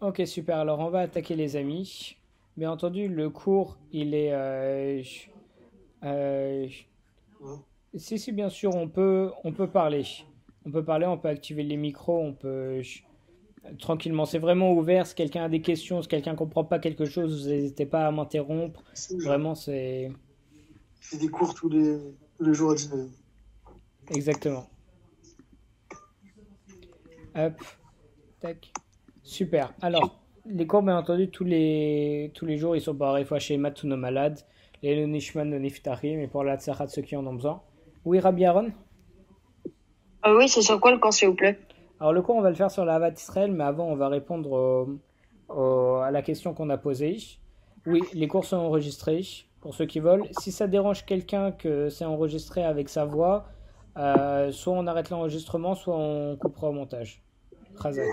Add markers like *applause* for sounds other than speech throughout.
Ok, super. Alors, on va attaquer les amis. Bien entendu, le cours, il est... euh, euh, si, si, bien sûr, on peut, on peut parler. On peut parler, on peut activer les micros, on peut... Tranquillement, c'est vraiment ouvert. Si quelqu'un a des questions, si quelqu'un comprend pas quelque chose, n'hésitez pas à m'interrompre. Vraiment, c'est... Fais des cours tous les, tous les jours à 19h. Exactement. Hop. Tac. Super. Alors, les cours, bien entendu, tous les, tous les jours, ils sont par fois chez Matuno Malade, les Nishman de Niftarim, et pour la Tsarat, ceux qui en ont besoin. Oui, Rabbi Aaron? Euh, oui, c'est sur quoi le cours, s'il vous plaît? Alors, le cours, on va le faire sur la Havat Israël, mais avant, on va répondre au- au- à la question qu'on a posée. Oui, les cours sont enregistrés, pour ceux qui veulent. Si ça dérange quelqu'un que c'est enregistré avec sa voix, euh, soit on arrête l'enregistrement, soit on coupera au montage. Razak.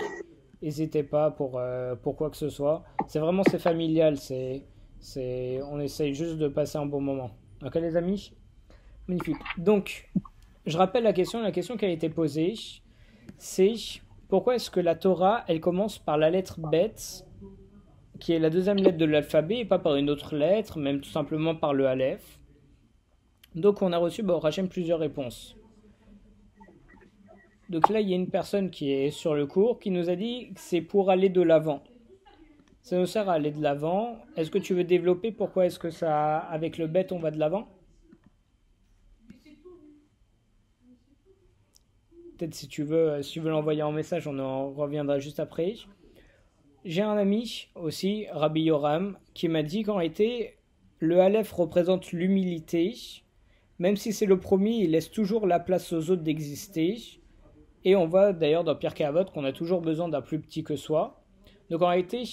N'hésitez pas pour, euh, pour quoi que ce soit. C'est vraiment c'est familial, c'est, c'est, on essaye juste de passer un bon moment. Ok les amis? Magnifique. Donc, je rappelle la question, la question qui a été posée, c'est pourquoi est-ce que la Torah, elle commence par la lettre Bet, qui est la deuxième lettre de l'alphabet, et pas par une autre lettre, même tout simplement par le Aleph? Donc, on a reçu, bah, au Hachem, plusieurs réponses. Donc là, il y a une personne qui est sur le cours qui nous a dit que c'est pour aller de l'avant. Ça nous sert à aller de l'avant. Est-ce que tu veux développer pourquoi est-ce que ça, avec le bête, on va de l'avant? Peut-être si tu veux, si tu veux l'envoyer en message, on en reviendra juste après. J'ai un ami aussi, Rabbi Yoram, qui m'a dit qu'en été, le Aleph représente l'humilité. Même si c'est le premier, il laisse toujours la place aux autres d'exister. Et on voit d'ailleurs dans Pierre Cavot qu'on a toujours besoin d'un plus petit que soi. Donc en réalité,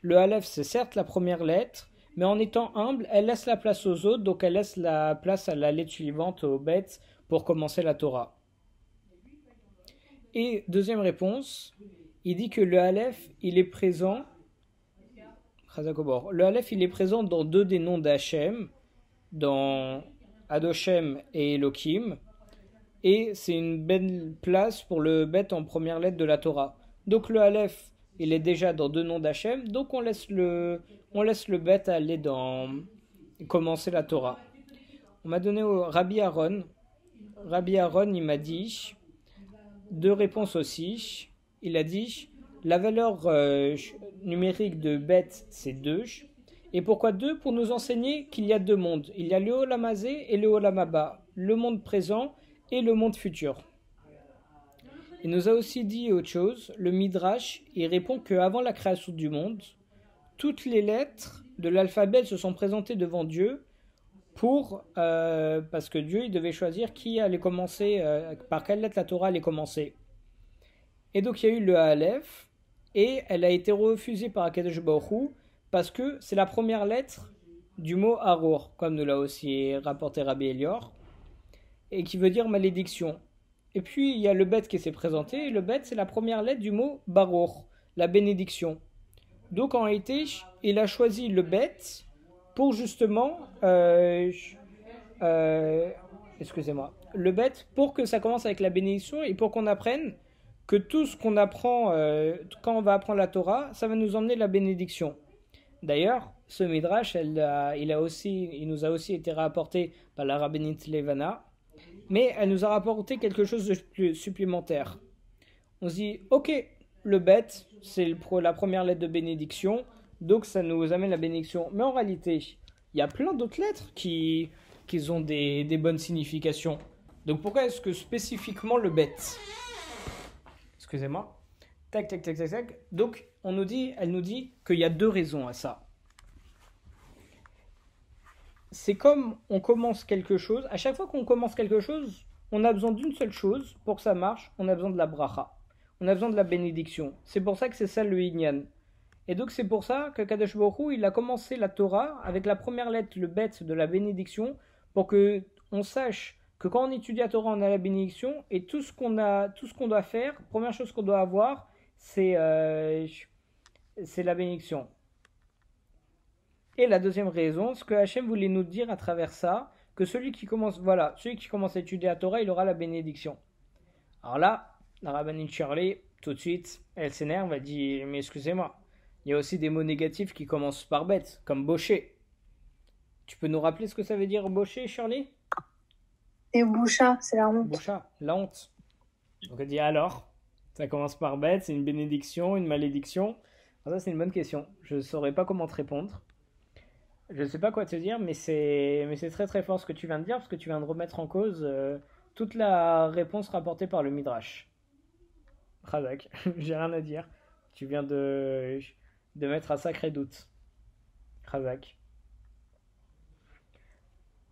le Aleph, c'est certes la première lettre, mais en étant humble, elle laisse la place aux autres, donc elle laisse la place à la lettre suivante, au bête, pour commencer la Torah. Et deuxième réponse, il dit que le Aleph, il est présent. Le Aleph, il est présent dans deux des noms d'Hachem, dans Adoshem et Elohim et c'est une belle place pour le bet en première lettre de la Torah. Donc le Aleph, il est déjà dans deux noms d'Hachem, donc on laisse le, on laisse le bet aller dans commencer la Torah. On m'a donné au Rabbi Aaron. Rabbi Aaron, il m'a dit deux réponses aussi. Il a dit la valeur euh, numérique de bet c'est 2. Et pourquoi 2 Pour nous enseigner qu'il y a deux mondes. Il y a le Olamazé et le Olamaba. Le monde présent et le monde futur. Il nous a aussi dit autre chose, le Midrash, il répond qu'avant la création du monde, toutes les lettres de l'alphabet se sont présentées devant Dieu pour euh, parce que Dieu il devait choisir qui allait commencer, euh, par quelle lettre la Torah allait commencer. Et donc il y a eu le Aleph, et elle a été refusée par Akadosh Baruch parce que c'est la première lettre du mot Aror, comme nous l'a aussi rapporté Rabbi Elior et qui veut dire malédiction. Et puis il y a le bête qui s'est présenté, le bête c'est la première lettre du mot barour, la bénédiction. Donc en réalité, il a choisi le bête pour justement, euh, euh, excusez-moi, le bête pour que ça commence avec la bénédiction et pour qu'on apprenne que tout ce qu'on apprend euh, quand on va apprendre la Torah, ça va nous emmener la bénédiction. D'ailleurs, ce midrash, il, a aussi, il nous a aussi été rapporté par la rabbinite Levana, mais elle nous a rapporté quelque chose de supplémentaire. On se dit, ok, le bête, c'est la première lettre de bénédiction, donc ça nous amène la bénédiction. Mais en réalité, il y a plein d'autres lettres qui, qui ont des, bonnes significations. Donc pourquoi est-ce que spécifiquement le bête Excusez-moi. Tac, tac, tac, tac, tac. Donc on nous dit, elle nous dit qu'il y a deux raisons à ça c'est comme on commence quelque chose. À chaque fois qu'on commence quelque chose, on a besoin d'une seule chose pour que ça marche. On a besoin de la bracha. On a besoin de la bénédiction. C'est pour ça que c'est ça le Inyan. Et donc c'est pour ça que Kadosh Baruch il a commencé la Torah avec la première lettre, le bet de la bénédiction, pour que on sache que quand on étudie la Torah, on a la bénédiction et tout ce qu'on a, tout ce qu'on doit faire, première chose qu'on doit avoir, c'est euh, c'est la bénédiction. Et la deuxième raison, ce que Hachem voulait nous dire à travers ça, que celui qui commence, voilà, celui qui commence à étudier la Torah, il aura la bénédiction. Alors là, la rabbinite Shirley, tout de suite, elle s'énerve, elle dit, mais excusez-moi, Il y a aussi des mots négatifs qui commencent par bête, comme baucher. Tu peux nous rappeler ce que ça veut dire baucher, Shirley? Et boucha, c'est la honte. Boucha, la honte. Donc on dit alors, ça commence par bête, c'est une bénédiction, une malédiction? Alors ça c'est une bonne question. Je ne saurais pas comment te répondre. Je ne sais pas quoi te dire, mais c'est mais c'est très très fort ce que tu viens de dire parce que tu viens de remettre en cause euh, toute la réponse rapportée par le midrash. Razak, *laughs* j'ai rien à dire. Tu viens de de mettre un sacré doute. Razak.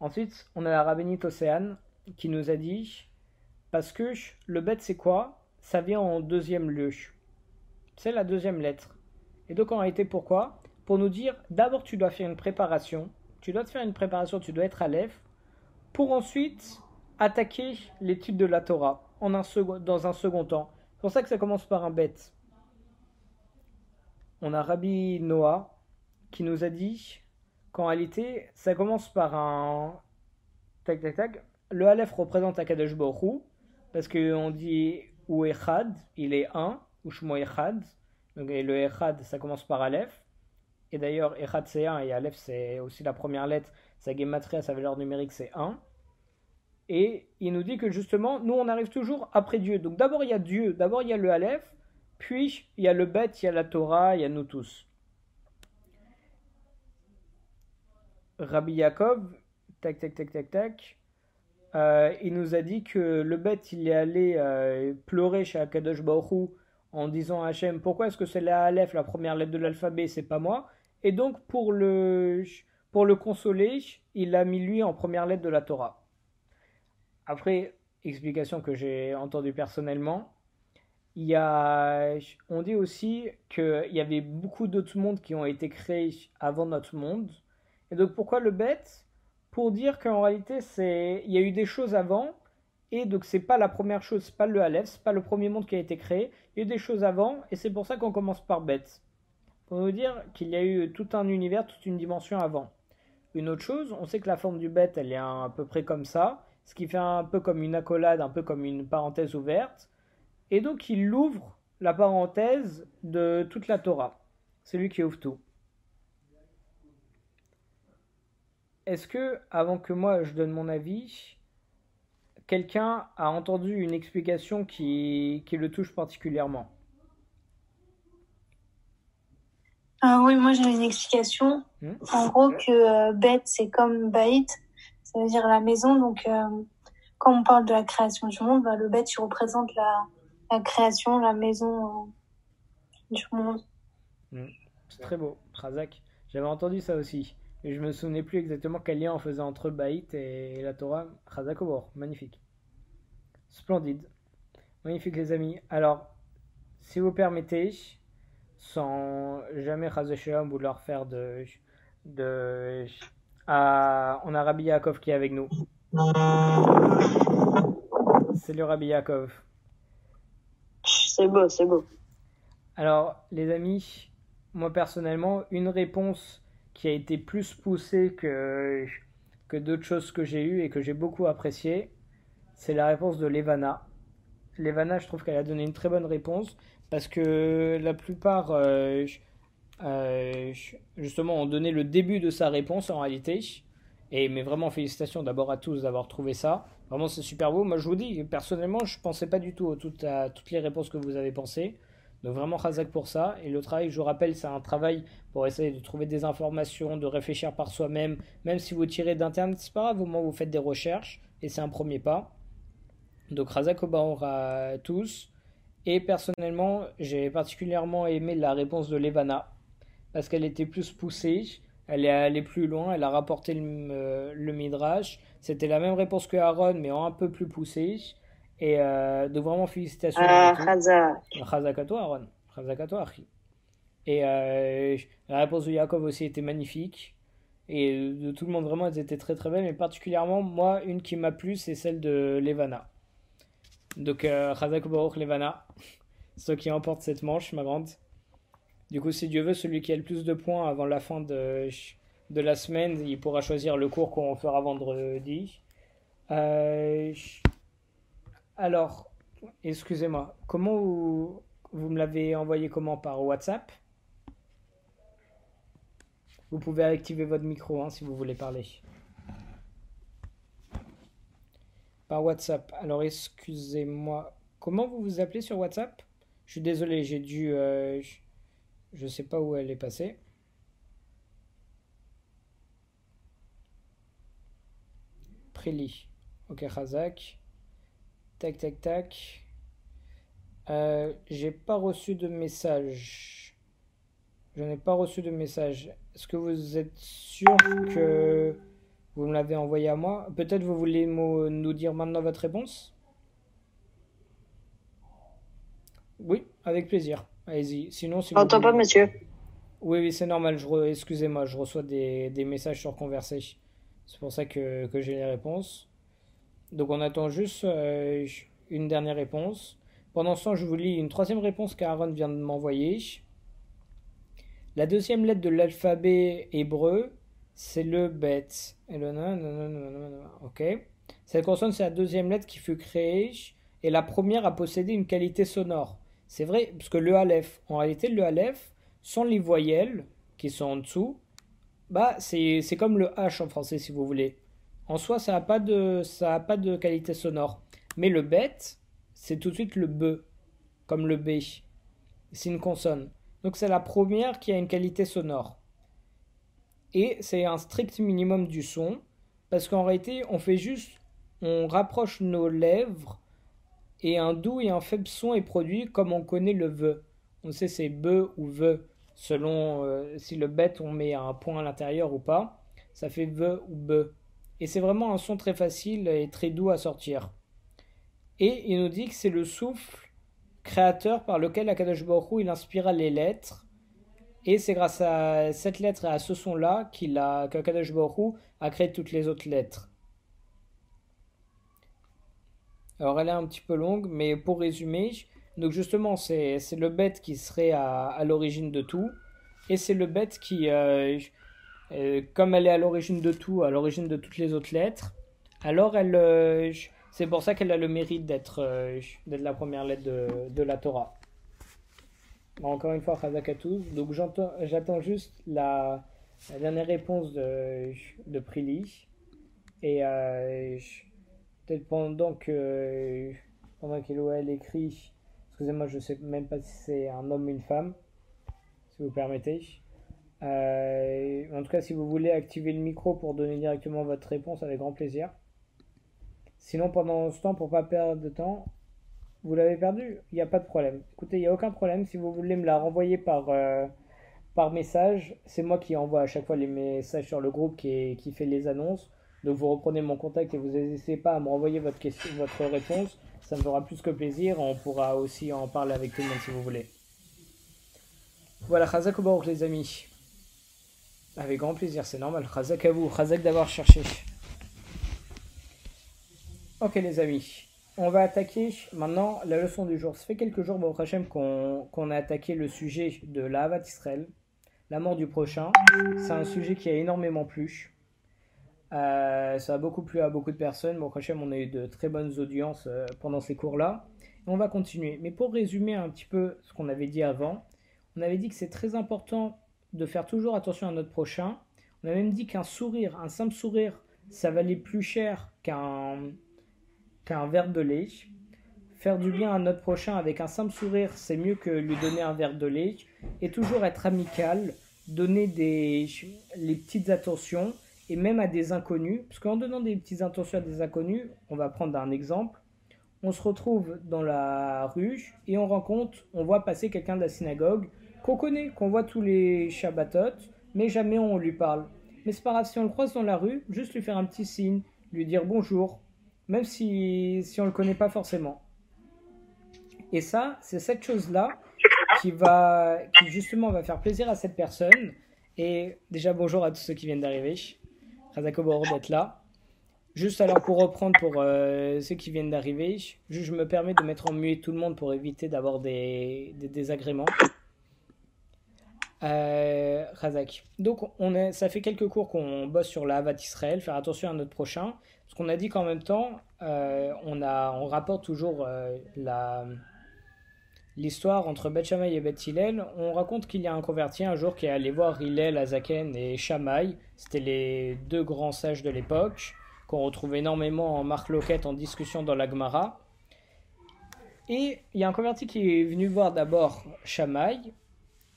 Ensuite, on a la rabbinite Océane qui nous a dit parce que le bête c'est quoi? Ça vient en deuxième lieu. C'est la deuxième lettre. Et donc en réalité pourquoi? Pour nous dire d'abord tu dois faire une préparation. Tu dois te faire une préparation, tu dois être à l'EF pour ensuite attaquer l'étude de la Torah en un dans un second temps. C'est pour ça que ça commence par un bête. On a Rabbi Noah qui nous a dit qu'en réalité, ça commence par un. Tac, tac, tac. Le Aleph représente Akadosh Baruch parce qu'on dit ou Echad, il est un, ou Shmo Echad. Donc, et le Echad, ça commence par Aleph. Et d'ailleurs, Echad c'est 1 et Aleph c'est aussi la première lettre. Sa gematria, sa valeur numérique c'est 1. Et il nous dit que justement, nous on arrive toujours après Dieu. Donc d'abord il y a Dieu, d'abord il y a le Aleph, puis il y a le bête, il y a la Torah, il y a nous tous. Rabbi Yaakov, tac tac tac tac tac, euh, il nous a dit que le bête il est allé euh, pleurer chez Akadosh Baruch en disant à Hachem pourquoi est-ce que c'est la Aleph, la première lettre de l'alphabet, c'est pas moi? Et donc pour le, pour le consoler, il a mis lui en première lettre de la Torah. Après, explication que j'ai entendue personnellement, il y a, on dit aussi qu'il y avait beaucoup d'autres mondes qui ont été créés avant notre monde. Et donc pourquoi le bête? Pour dire qu'en réalité, c'est, il y a eu des choses avant, et donc c'est pas la première chose, c'est pas le Aleph, c'est pas le premier monde qui a été créé. Il y a eu des choses avant, et c'est pour ça qu'on commence par bête. Pour nous dire qu'il y a eu tout un univers, toute une dimension avant. Une autre chose, on sait que la forme du bête, elle est à peu près comme ça ce qui fait un peu comme une accolade, un peu comme une parenthèse ouverte. Et donc il ouvre la parenthèse de toute la Torah. C'est lui qui ouvre tout. Est-ce que, avant que moi je donne mon avis, quelqu'un a entendu une explication qui, qui le touche particulièrement? Ah oui, moi j'ai une explication. Hmm En gros, que euh, bête c'est comme baït, ça veut dire la maison. Donc, euh, quand on parle de la création du monde, bah, le bête il représente la, la création, la maison euh, du monde. C'est très beau, Razak. J'avais entendu ça aussi. Et je me souvenais plus exactement quel lien on faisait entre Baït et la Torah. Razak au bord, magnifique. Splendide. Magnifique les amis. Alors, si vous permettez, sans jamais Razak vouloir faire de... de ah, on a Rabbi Yaakov qui est avec nous. C'est le Rabbi Yaakov. C'est beau, c'est beau. Alors, les amis, moi personnellement, une réponse qui a été plus poussée que, que d'autres choses que j'ai eues et que j'ai beaucoup apprécié, c'est la réponse de Levana. Levana, je trouve qu'elle a donné une très bonne réponse parce que la plupart, euh, euh, justement, ont donné le début de sa réponse en réalité. Et, mais vraiment, félicitations d'abord à tous d'avoir trouvé ça. Vraiment, c'est super beau. Moi, je vous dis, personnellement, je pensais pas du tout à toutes, à toutes les réponses que vous avez pensées. Donc vraiment Razak pour ça. Et le travail, je vous rappelle, c'est un travail pour essayer de trouver des informations, de réfléchir par soi-même. Même si vous tirez d'internet, c'est pas grave, au moins vous faites des recherches. Et c'est un premier pas. Donc Razak à tous. Et personnellement, j'ai particulièrement aimé la réponse de Levana. Parce qu'elle était plus poussée. Elle est allée plus loin. Elle a rapporté le, le Midrash. C'était la même réponse que Aaron, mais en un peu plus poussée. Et euh, donc vraiment félicitations. Ah. Chazak à toi, Aaron. Chazak à toi. Et euh, la réponse de Yaakov aussi était magnifique. Et de tout le monde, vraiment, elles étaient très très belles. Mais particulièrement, moi, une qui m'a plu, c'est celle de Levana. Donc, euh, Chazak Baruch Levana. Toi qui emporte cette manche, ma grande. Du coup, si Dieu veut, celui qui a le plus de points avant la fin de, de la semaine, il pourra choisir le cours qu'on fera vendredi. Euh, alors, excusez-moi, comment vous, vous me l'avez envoyé comment? Par WhatsApp? Vous pouvez activer votre micro hein, si vous voulez parler. Par WhatsApp. Alors excusez-moi. Comment vous vous appelez sur WhatsApp? Je suis désolé, j'ai dû... euh, je- je sais pas où elle est passée. Prili. Ok, Razak. Tac, tac, tac. Euh, j'ai pas reçu de message. Je n'ai pas reçu de message. Est-ce que vous êtes sûr que vous me l'avez envoyé à moi? Peut-être vous voulez nous dire maintenant votre réponse? Oui, avec plaisir. Allez-y. Sinon, si vous J'entends pas, monsieur. Oui, oui, c'est normal. Je re- Excusez-moi, je reçois des, des messages sur Conversé. C'est pour ça que, que j'ai les réponses. Donc on attend juste euh, une dernière réponse. Pendant ce temps, je vous lis une troisième réponse qu'Aaron vient de m'envoyer. La deuxième lettre de l'alphabet hébreu, c'est le bet. Et le. Ok. Cette consonne, c'est la deuxième lettre qui fut créée et la première a possédé une qualité sonore. C'est vrai, parce que le aleph, en réalité, le aleph, sans les voyelles qui sont en dessous, bah c'est comme le H en français si vous voulez. En soi, ça n'a pas pas de qualité sonore. Mais le bet, c'est tout de suite le B, comme le B. C'est une consonne. Donc c'est la première qui a une qualité sonore. Et c'est un strict minimum du son, parce qu'en réalité, on fait juste, on rapproche nos lèvres et un doux et un faible son est produit comme on connaît le ve. On sait c'est be ou ve selon euh, si le bet on met un point à l'intérieur ou pas. Ça fait ve ou be. Et c'est vraiment un son très facile et très doux à sortir. Et il nous dit que c'est le souffle créateur par lequel Akadosh Baruch il inspira les lettres. Et c'est grâce à cette lettre et à ce son-là qu'il a, qu'Akadosh a créé toutes les autres lettres. Alors elle est un petit peu longue, mais pour résumer, donc justement c'est le bête qui serait à, à l'origine de tout, et c'est le bête qui, euh, euh, comme elle est à l'origine de tout, à l'origine de toutes les autres lettres, alors elle, euh, c'est pour ça qu'elle a le mérite d'être d'être la première lettre de, de la Torah. Encore une fois, Chazak à tous. Donc j'attends juste la, dernière réponse de, de Prili. Et euh, peut-être pendant que pendant qu'Eloël écrit, excusez-moi, je sais même pas si c'est un homme ou une femme, si vous permettez. Euh, en tout cas, si vous voulez activer le micro pour donner directement votre réponse, avec grand plaisir. Sinon, pendant ce temps, pour pas perdre de temps, vous l'avez perdu, il n'y a pas de problème. Écoutez, il n'y a aucun problème. Si vous voulez me la renvoyer par, euh, par message, c'est moi qui envoie à chaque fois les messages sur le groupe qui, qui fait les annonces. Donc vous reprenez mon contact et vous n'hésitez pas à me renvoyer votre, question, votre réponse. Ça me fera plus que plaisir. On pourra aussi en parler avec tout le monde si vous voulez. Voilà, Khazak les amis. Avec grand plaisir, c'est normal. Khazak à vous, Khazak d'avoir cherché. Ok les amis, on va attaquer maintenant la leçon du jour. Ça fait quelques jours, Baruch Hashem, qu'on a attaqué le sujet de la Havat Israël, la mort du prochain. C'est un sujet qui a énormément plu. Euh, ça a beaucoup plu à beaucoup de personnes. Baruch Hashem, on a eu de très bonnes audiences euh, pendant ces cours-là. On va continuer. Mais pour résumer un petit peu ce qu'on avait dit avant, on avait dit que c'est très important de faire toujours attention à notre prochain. On a même dit qu'un sourire, un simple sourire, ça valait plus cher qu'un qu'un verre de lait. Faire du bien à notre prochain avec un simple sourire, c'est mieux que lui donner un verre de lait. Et toujours être amical, donner des, les petites attentions, et même à des inconnus. Parce qu'en donnant des petites attentions à des inconnus, on va prendre un exemple. On se retrouve dans la rue et on rencontre, on voit passer quelqu'un de la synagogue qu'on connaît, qu'on voit tous les Shabbatot, mais jamais on lui parle. Mais c'est pas grave, si on le croise dans la rue, juste lui faire un petit signe, lui dire bonjour, même si, si on le connaît pas forcément. Et ça, c'est cette chose-là qui va, qui justement va faire plaisir à cette personne. Et déjà bonjour à tous ceux qui viennent d'arriver. Razako Boro d'être là. Juste alors pour reprendre pour euh, ceux qui viennent d'arriver, je, me permets de mettre en muet tout le monde pour éviter d'avoir des, des désagréments. Euh, Razak. Donc on est, ça fait quelques cours qu'on bosse sur la Havat Israël, faire attention à notre prochain, parce qu'on a dit qu'en même temps, euh, on, rapporte toujours euh, l'histoire entre Beth Shammai et Beth Hillel, on raconte qu'il y a un converti un jour qui est allé voir Hillel, Azaken et Shammai. C'était les deux grands sages de l'époque, qu'on retrouve énormément en Marc Loquette en discussion dans la Gemara. Et il y a un converti qui est venu voir d'abord Shammai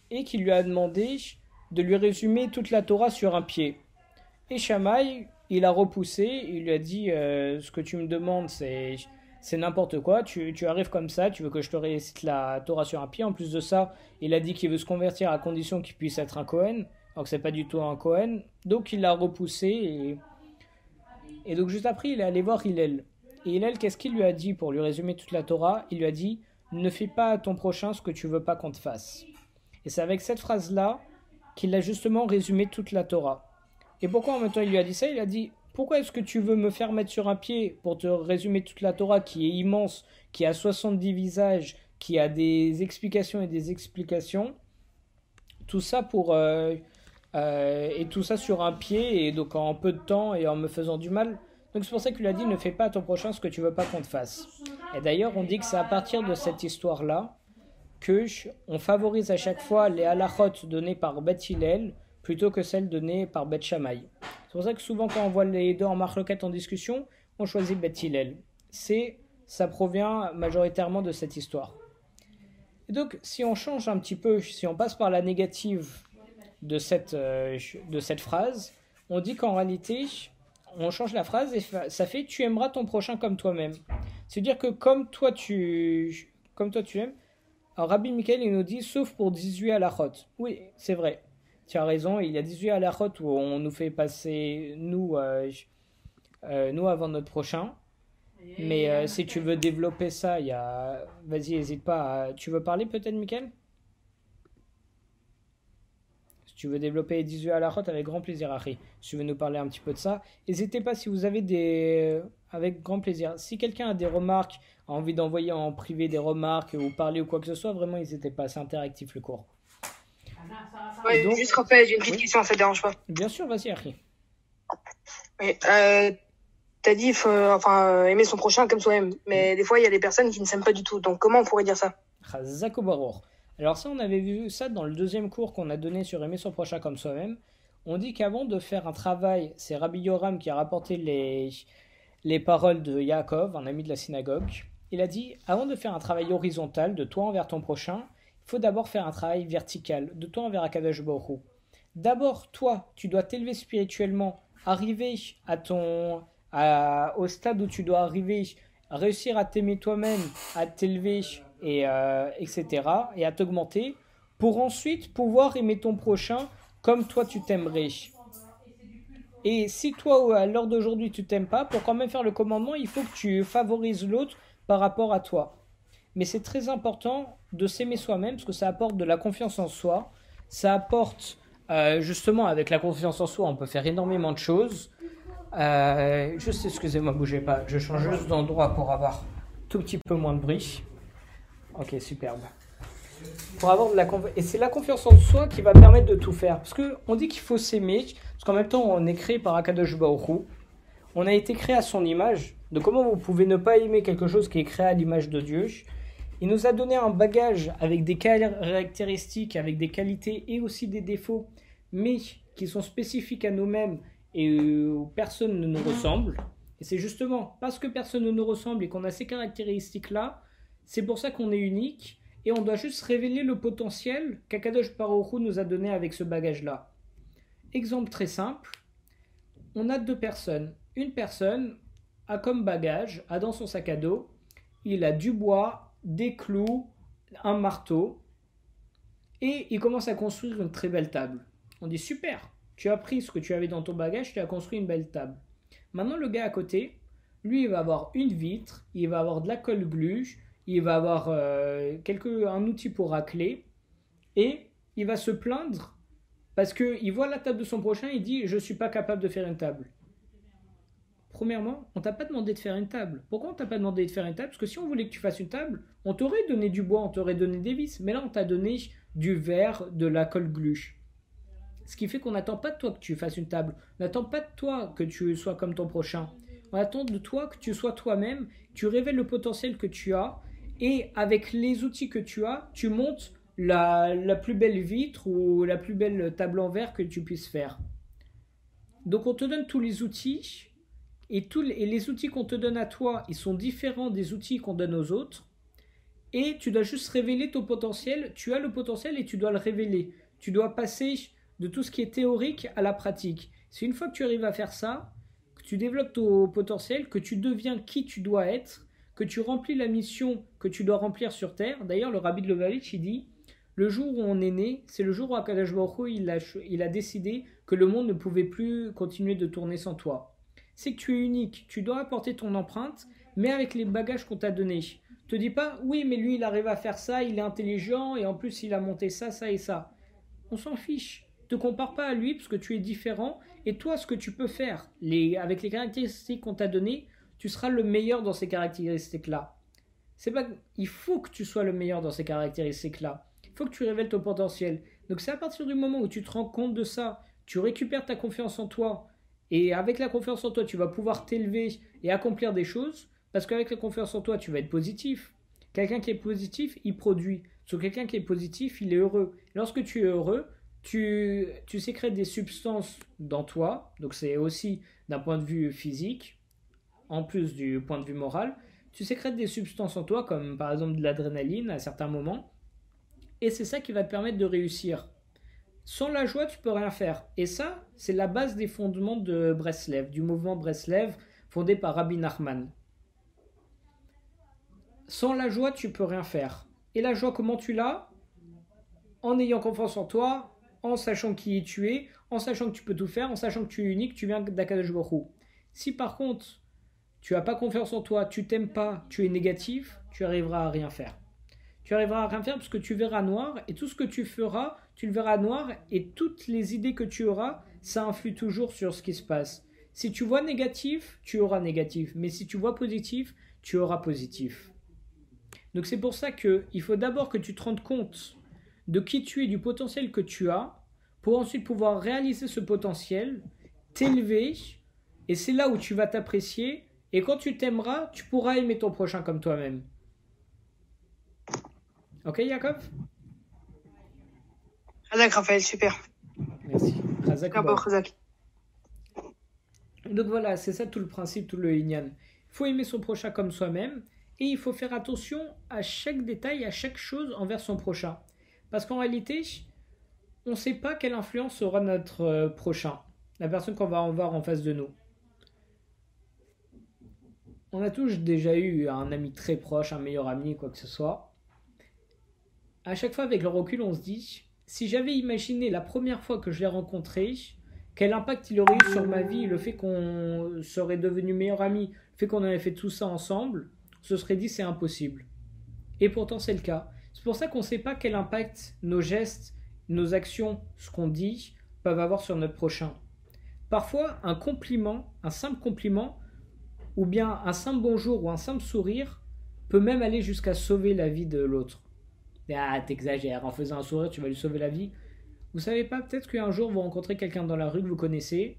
et qui lui a demandé de lui résumer toute la Torah sur un pied. Et Shammai, il a repoussé, il lui a dit euh, Ce que tu me demandes, c'est c'est n'importe quoi. Tu, tu, arrives comme ça, tu veux que je te récite la Torah sur un pied. En plus de ça, il a dit qu'il veut se convertir à condition qu'il puisse être un Cohen. Alors que c'est pas du tout un Cohen. Donc il l'a repoussé. Et, et donc juste après, il est allé voir Hillel. Et Hillel, qu'est-ce qu'il lui a dit pour lui résumer toute la Torah? Il lui a dit Ne fais pas à ton prochain ce que tu veux pas qu'on te fasse. Et c'est avec cette phrase-là qu'il a justement résumé toute la Torah. Et pourquoi en même temps il lui a dit ça? Il a dit pourquoi est-ce que tu veux me faire mettre sur un pied pour te résumer toute la Torah qui est immense, qui a 70 visages, qui a des explications et des explications? Tout ça pour. Euh, euh, et tout ça sur un pied, et donc en peu de temps et en me faisant du mal. Donc c'est pour ça qu'il a dit ne fais pas à ton prochain ce que tu veux pas qu'on te fasse. Et d'ailleurs, on dit que c'est à partir de cette histoire-là que on favorise à chaque fois les halachot données par Beth plutôt que celles données par Beth Shammai. C'est pour ça que souvent quand on voit les deux en marloquette en discussion, on choisit Beth Hillel. C'est, ça provient majoritairement de cette histoire. Et donc si on change un petit peu, si on passe par la négative de cette, euh, de cette phrase, on dit qu'en réalité, on change la phrase et ça fait tu aimeras ton prochain comme toi-même. C'est-à-dire que comme toi tu, comme toi tu aimes, alors Rabbi Michael il nous dit sauf pour 18 à la rote. Oui, c'est vrai tu as raison, il y a 18 à la route où on nous fait passer nous, euh, euh, nous avant notre prochain. Mais euh, si tu veux développer ça, il y a. Vas-y, n'hésite pas. Tu veux parler peut-être, Michael? Si tu veux développer 18 à la route, avec grand plaisir, Harry. Si tu veux nous parler un petit peu de ça, n'hésitez pas si vous avez des. Avec grand plaisir. Si quelqu'un a des remarques, a envie d'envoyer en privé des remarques ou parler ou quoi que ce soit, vraiment, n'hésitez pas. C'est interactif le cours. Ouais, donc... juste rappel, j'ai une petite question, ça te dérange pas Bien sûr, vas-y, Harry. Oui, euh, t'as dit faut, enfin, aimer son prochain comme soi-même, mais des fois, il y a des personnes qui ne s'aiment pas du tout. Donc, comment on pourrait dire ça? Alors ça, on avait vu ça dans le deuxième cours qu'on a donné sur aimer son prochain comme soi-même. On dit qu'avant de faire un travail, c'est Rabbi Yoram qui a rapporté les, les paroles de Yaakov, un ami de la synagogue. Il a dit, avant de faire un travail horizontal de toi envers ton prochain, faut d'abord faire un travail vertical, de toi envers Akadash Baruch D'abord, toi, tu dois t'élever spirituellement, arriver à ton, au stade où tu dois arriver, réussir à t'aimer toi-même, à t'élever, et, euh, etc., et à t'augmenter, pour ensuite pouvoir aimer ton prochain comme toi tu t'aimerais. Et si toi, à l'heure d'aujourd'hui, tu t'aimes pas, pour quand même faire le commandement, il faut que tu favorises l'autre par rapport à toi mais c'est très important de s'aimer soi-même parce que ça apporte de la confiance en soi. Ça apporte, euh, justement, avec la confiance en soi, on peut faire énormément de choses. Euh, juste, excusez-moi, bougez pas. Je change juste d'endroit pour avoir tout petit peu moins de bruit. Ok, superbe. Pour avoir de la Et c'est la confiance en soi qui va permettre de tout faire. Parce qu'on dit qu'il faut s'aimer, parce qu'en même temps, on est créé par Akadosh On a été créé à son image. Donc comment vous pouvez ne pas aimer quelque chose qui est créé à l'image de Dieu? Il nous a donné un bagage avec des caractéristiques, avec des qualités et aussi des défauts, mais qui sont spécifiques à nous-mêmes et où personne ne nous ressemble. Et c'est justement parce que personne ne nous ressemble et qu'on a ces caractéristiques-là, c'est pour ça qu'on est unique et on doit juste révéler le potentiel qu'Akadosh Baruch nous a donné avec ce bagage-là. Exemple très simple, on a deux personnes. Une personne a comme bagage, a dans son sac à dos, il a du bois des clous, un marteau, et il commence à construire une très belle table. On dit super, tu as pris ce que tu avais dans ton bagage, tu as construit une belle table. Maintenant, le gars à côté, lui, il va avoir une vitre, il va avoir de la colle gluche, il va avoir euh, un outil pour racler, et il va se plaindre parce qu'il voit la table de son prochain, il dit Je ne suis pas capable de faire une table. Premièrement, on t'a pas demandé de faire une table. Pourquoi on t'a pas demandé de faire une table? Parce que si on voulait que tu fasses une table, on t'aurait donné du bois, on t'aurait donné des vis. Mais là, on t'a donné du verre, de la colle gluche. Ce qui fait qu'on n'attend pas de toi que tu fasses une table. On n'attend pas de toi que tu sois comme ton prochain. On attend de toi que tu sois toi-même, tu révèles le potentiel que tu as Et avec les outils que tu as, tu montes la, la plus belle vitre ou la plus belle table en verre que tu puisses faire. Donc on te donne tous les outils et, les, les outils qu'on te donne à toi, ils sont différents des outils qu'on donne aux autres. Et tu dois juste révéler ton potentiel. Tu as le potentiel et tu dois le révéler. Tu dois passer de tout ce qui est théorique à la pratique. C'est une fois que tu arrives à faire ça, que tu développes ton potentiel, que tu deviens qui tu dois être, que tu remplis la mission que tu dois remplir sur Terre. D'ailleurs, le rabbi de Lovavitch, il dit le jour où on est né, c'est le jour où Akadash Baruch il a, il a décidé que le monde ne pouvait plus continuer de tourner sans toi. C'est que tu es unique, tu dois apporter ton empreinte, mais avec les bagages qu'on t'a donnés. Te dis pas, oui, mais lui, il arrive à faire ça, il est intelligent, et en plus, il a monté ça, ça et ça. On s'en fiche. Te compare pas à lui, parce que tu es différent, et toi, ce que tu peux faire, les, avec les caractéristiques qu'on t'a données, tu seras le meilleur dans ces caractéristiques-là. C'est pas, il faut que tu sois le meilleur dans ces caractéristiques-là faut que tu révèles ton potentiel. Donc c'est à partir du moment où tu te rends compte de ça, tu récupères ta confiance en toi, et avec la confiance en toi, tu vas pouvoir t'élever et accomplir des choses, parce qu'avec la confiance en toi, tu vas être positif. Quelqu'un qui est positif, il produit. Sur quelqu'un qui est positif, il est heureux. Lorsque tu es heureux, tu, tu sécrètes des substances dans toi, donc c'est aussi d'un point de vue physique, en plus du point de vue moral, tu sécrètes des substances en toi, comme par exemple de l'adrénaline à certains moments, et c'est ça qui va te permettre de réussir. Sans la joie, tu peux rien faire. Et ça, c'est la base des fondements de Breslev, du mouvement Breslev fondé par Rabbi Nachman. Sans la joie, tu peux rien faire. Et la joie, comment tu l'as? En ayant confiance en toi, en sachant qui tu es, en sachant que tu peux tout faire, en sachant que tu es unique, tu viens d'Akadosh Si par contre, tu n'as pas confiance en toi, tu t'aimes pas, tu es négatif, tu arriveras à rien faire tu arriveras à rien faire parce que tu verras noir et tout ce que tu feras, tu le verras noir et toutes les idées que tu auras, ça influe toujours sur ce qui se passe. Si tu vois négatif, tu auras négatif, mais si tu vois positif, tu auras positif. Donc c'est pour ça que il faut d'abord que tu te rendes compte de qui tu es, du potentiel que tu as, pour ensuite pouvoir réaliser ce potentiel, t'élever, et c'est là où tu vas t'apprécier, et quand tu t'aimeras, tu pourras aimer ton prochain comme toi-même. Ok, Jacob? Razak, Raphaël, super. Merci. Razak, Razak. Donc voilà, c'est ça tout le principe, tout le Inyan. Il faut aimer son prochain comme soi-même et il faut faire attention à chaque détail, à chaque chose envers son prochain. Parce qu'en réalité, on ne sait pas quelle influence aura notre euh, prochain, la personne qu'on va en voir en face de nous. On a tous déjà eu un ami très proche, un meilleur ami, quoi que ce soit à chaque fois avec le recul, on se dit, si j'avais imaginé la première fois que je l'ai rencontré, quel impact il aurait eu sur ma vie, le fait qu'on serait devenu meilleur ami, le fait qu'on avait fait tout ça ensemble, se serait dit c'est impossible. Et pourtant c'est le cas. C'est pour ça qu'on ne sait pas quel impact nos gestes, nos actions, ce qu'on dit, peuvent avoir sur notre prochain. Parfois, un compliment, un simple compliment, ou bien un simple bonjour ou un simple sourire, peut même aller jusqu'à sauver la vie de l'autre. Ah, t'exagères, en faisant un sourire, tu vas lui sauver la vie. Vous savez pas, peut-être qu'un jour vous rencontrez quelqu'un dans la rue que vous connaissez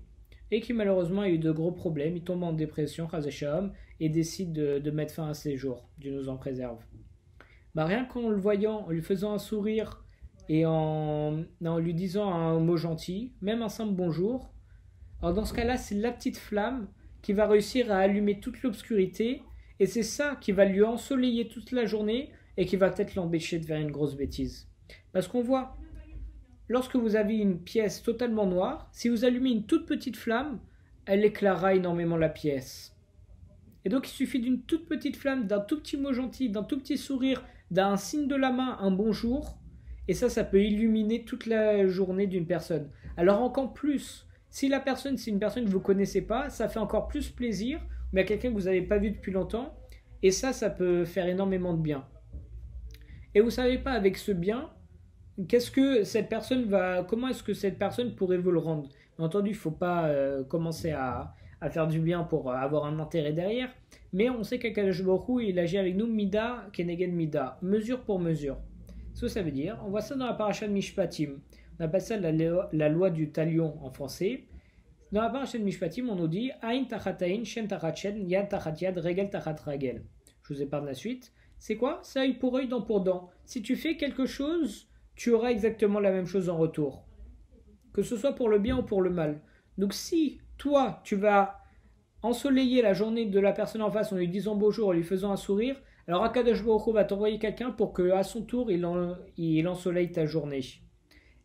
et qui malheureusement a eu de gros problèmes, il tombe en dépression, et décide de, mettre fin à ses jours. Dieu nous en préserve. Bah, rien qu'en le voyant, en lui faisant un sourire et en, en lui disant un mot gentil, même un simple bonjour, alors dans ce cas-là, c'est la petite flamme qui va réussir à allumer toute l'obscurité et c'est ça qui va lui ensoleiller toute la journée et qui va peut-être l'empêcher de faire une grosse bêtise. Parce qu'on voit, lorsque vous avez une pièce totalement noire, si vous allumez une toute petite flamme, elle éclairera énormément la pièce. Et donc il suffit d'une toute petite flamme, d'un tout petit mot gentil, d'un tout petit sourire, d'un signe de la main, un bonjour, et ça, ça peut illuminer toute la journée d'une personne. Alors encore plus, si la personne, c'est une personne que vous connaissez pas, ça fait encore plus plaisir, mais à quelqu'un que vous n'avez pas vu depuis longtemps, et ça, ça peut faire énormément de bien. Et vous savez pas avec ce bien, qu'est-ce que cette personne va, comment est-ce que cette personne pourrait vous le rendre? Bien entendu, il faut pas euh, commencer à, faire du bien pour avoir un intérêt derrière, mais on sait qu'Akadosh il agit avec nous mida kenegen mida, mesure pour mesure. Ce que ça veut dire, on voit ça dans la paracha de Mishpatim. On appelle ça la, loi du talion en français. Dans la paracha de Mishpatim, on nous dit Ain tachatain, shen tachatchen, yad tachat yad, regel tachat regel. Je vous épargne la suite. C'est quoi? C'est œil pour œil, dent pour dent. Si tu fais quelque chose, tu auras exactement la même chose en retour. Que ce soit pour le bien ou pour le mal. Donc si toi, tu vas ensoleiller la journée de la personne en face en lui disant bonjour, en lui faisant un sourire, alors Akadosh va t'envoyer quelqu'un pour que à son tour il, en- il ensoleille ta journée.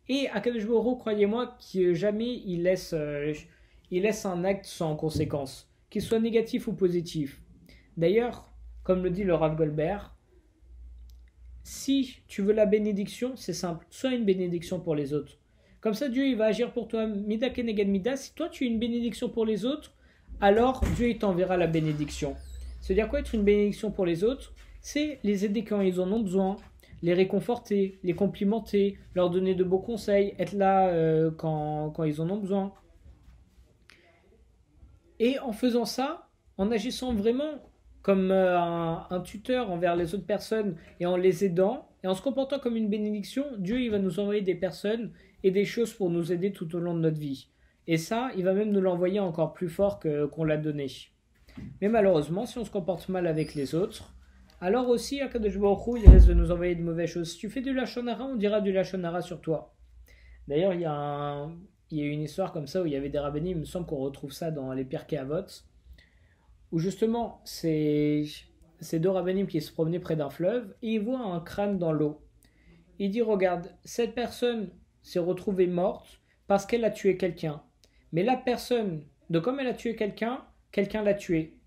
Et Akadosh Baruch croyez-moi, que jamais laisse, euh, il laisse un acte sans conséquence, qu'il soit négatif ou positif. D'ailleurs, comme le dit le Rav Goldberg, si tu veux la bénédiction, c'est simple, sois une bénédiction pour les autres. Comme ça, Dieu il va agir pour toi. Mida keneged mida. Si toi tu es une bénédiction pour les autres, alors Dieu il t'enverra la bénédiction. C'est-à-dire quoi être une bénédiction pour les autres? C'est les aider quand ils en ont besoin, les réconforter, les complimenter, leur donner de beaux conseils, être là euh, quand, quand ils en ont besoin. Et en faisant ça, en agissant vraiment comme euh, un, tuteur envers les autres personnes et en les aidant, et en se comportant comme une bénédiction, Dieu il va nous envoyer des personnes et des choses pour nous aider tout au long de notre vie. Et ça, il va même nous l'envoyer encore plus fort que- qu'on l'a donné. Mais malheureusement, si on se comporte mal avec les autres, alors aussi, Akadosh Baruch il risque de nous envoyer de mauvaises choses. Si tu fais du Lachonara, on dira du Lachonara sur toi. D'ailleurs, il y, a une histoire comme ça où il y avait des rabbins, il me semble qu'on retrouve ça dans les Pirkei Avot, où justement, c'est ces deux rabbinim qui se promenaient près d'un fleuve et ils voient un crâne dans l'eau. Il dit Regarde, cette personne s'est retrouvée morte parce qu'elle a tué quelqu'un. Mais la personne, de comme elle a tué quelqu'un, quelqu'un l'a tué.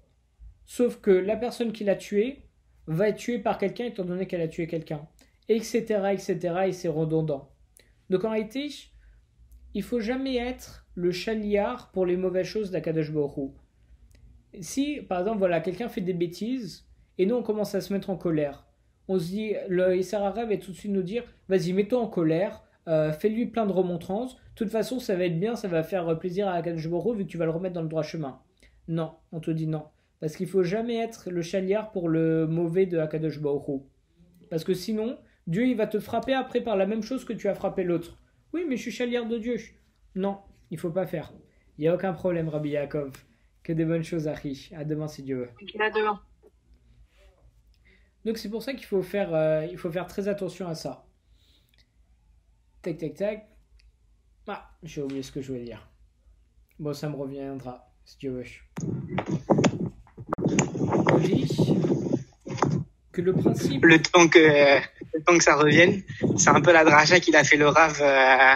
Sauf que la personne qui l'a tué va être tuée par quelqu'un étant donné qu'elle a tué quelqu'un. Etc. etc. et c'est redondant. Donc en réalité, il faut jamais être le chaliard pour les mauvaises choses d'Akadosh Baruch. Si, par exemple, voilà, quelqu'un fait des bêtises, et nous on commence à se mettre en colère, on se dit, le Isser Arabe va tout de suite nous dire, vas-y, mets-toi en colère, euh, fais-lui plein de remontrances, de toute façon ça va être bien, ça va faire plaisir à Hu, vu que tu vas le remettre dans le droit chemin. Non, on te dit non. Parce qu'il faut jamais être le chaliard pour le mauvais de Akadosh. Parce que sinon, Dieu il va te frapper après par la même chose que tu as frappé l'autre. Oui, mais je suis chaliard de Dieu. Non, il faut pas faire. Il n'y a aucun problème, Rabbi Yaakov. Que des bonnes choses, Achi. À demain si Dieu veut. À demain. Donc c'est pour ça qu'il faut faire, euh, il faut faire très attention à ça. Tac, tac, tac. Ah, j'ai oublié ce que je voulais dire. Bon, ça me reviendra, si Dieu veut. Dit que le principe... le temps que le temps que ça revienne. C'est un peu la dracha qu'il a fait le Rav euh,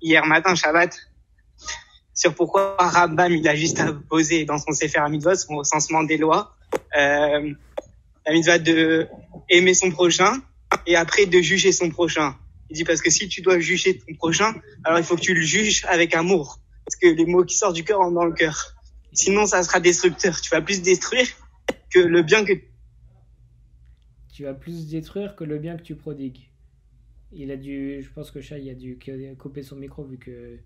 hier matin Shabbat sur pourquoi Rambam il a juste posé dans son Sefer Hamidvot son recensement des lois euh, la de aimer son prochain et après de juger son prochain. Il dit parce que si tu dois juger ton prochain, alors il faut que tu le juges avec amour parce que les mots qui sortent du cœur rentrent dans le cœur. Sinon ça sera destructeur. Tu vas plus détruire que le bien que Tu vas plus détruire que le bien que tu prodigues. Il a dû, je pense que Shai a dû couper son micro vu que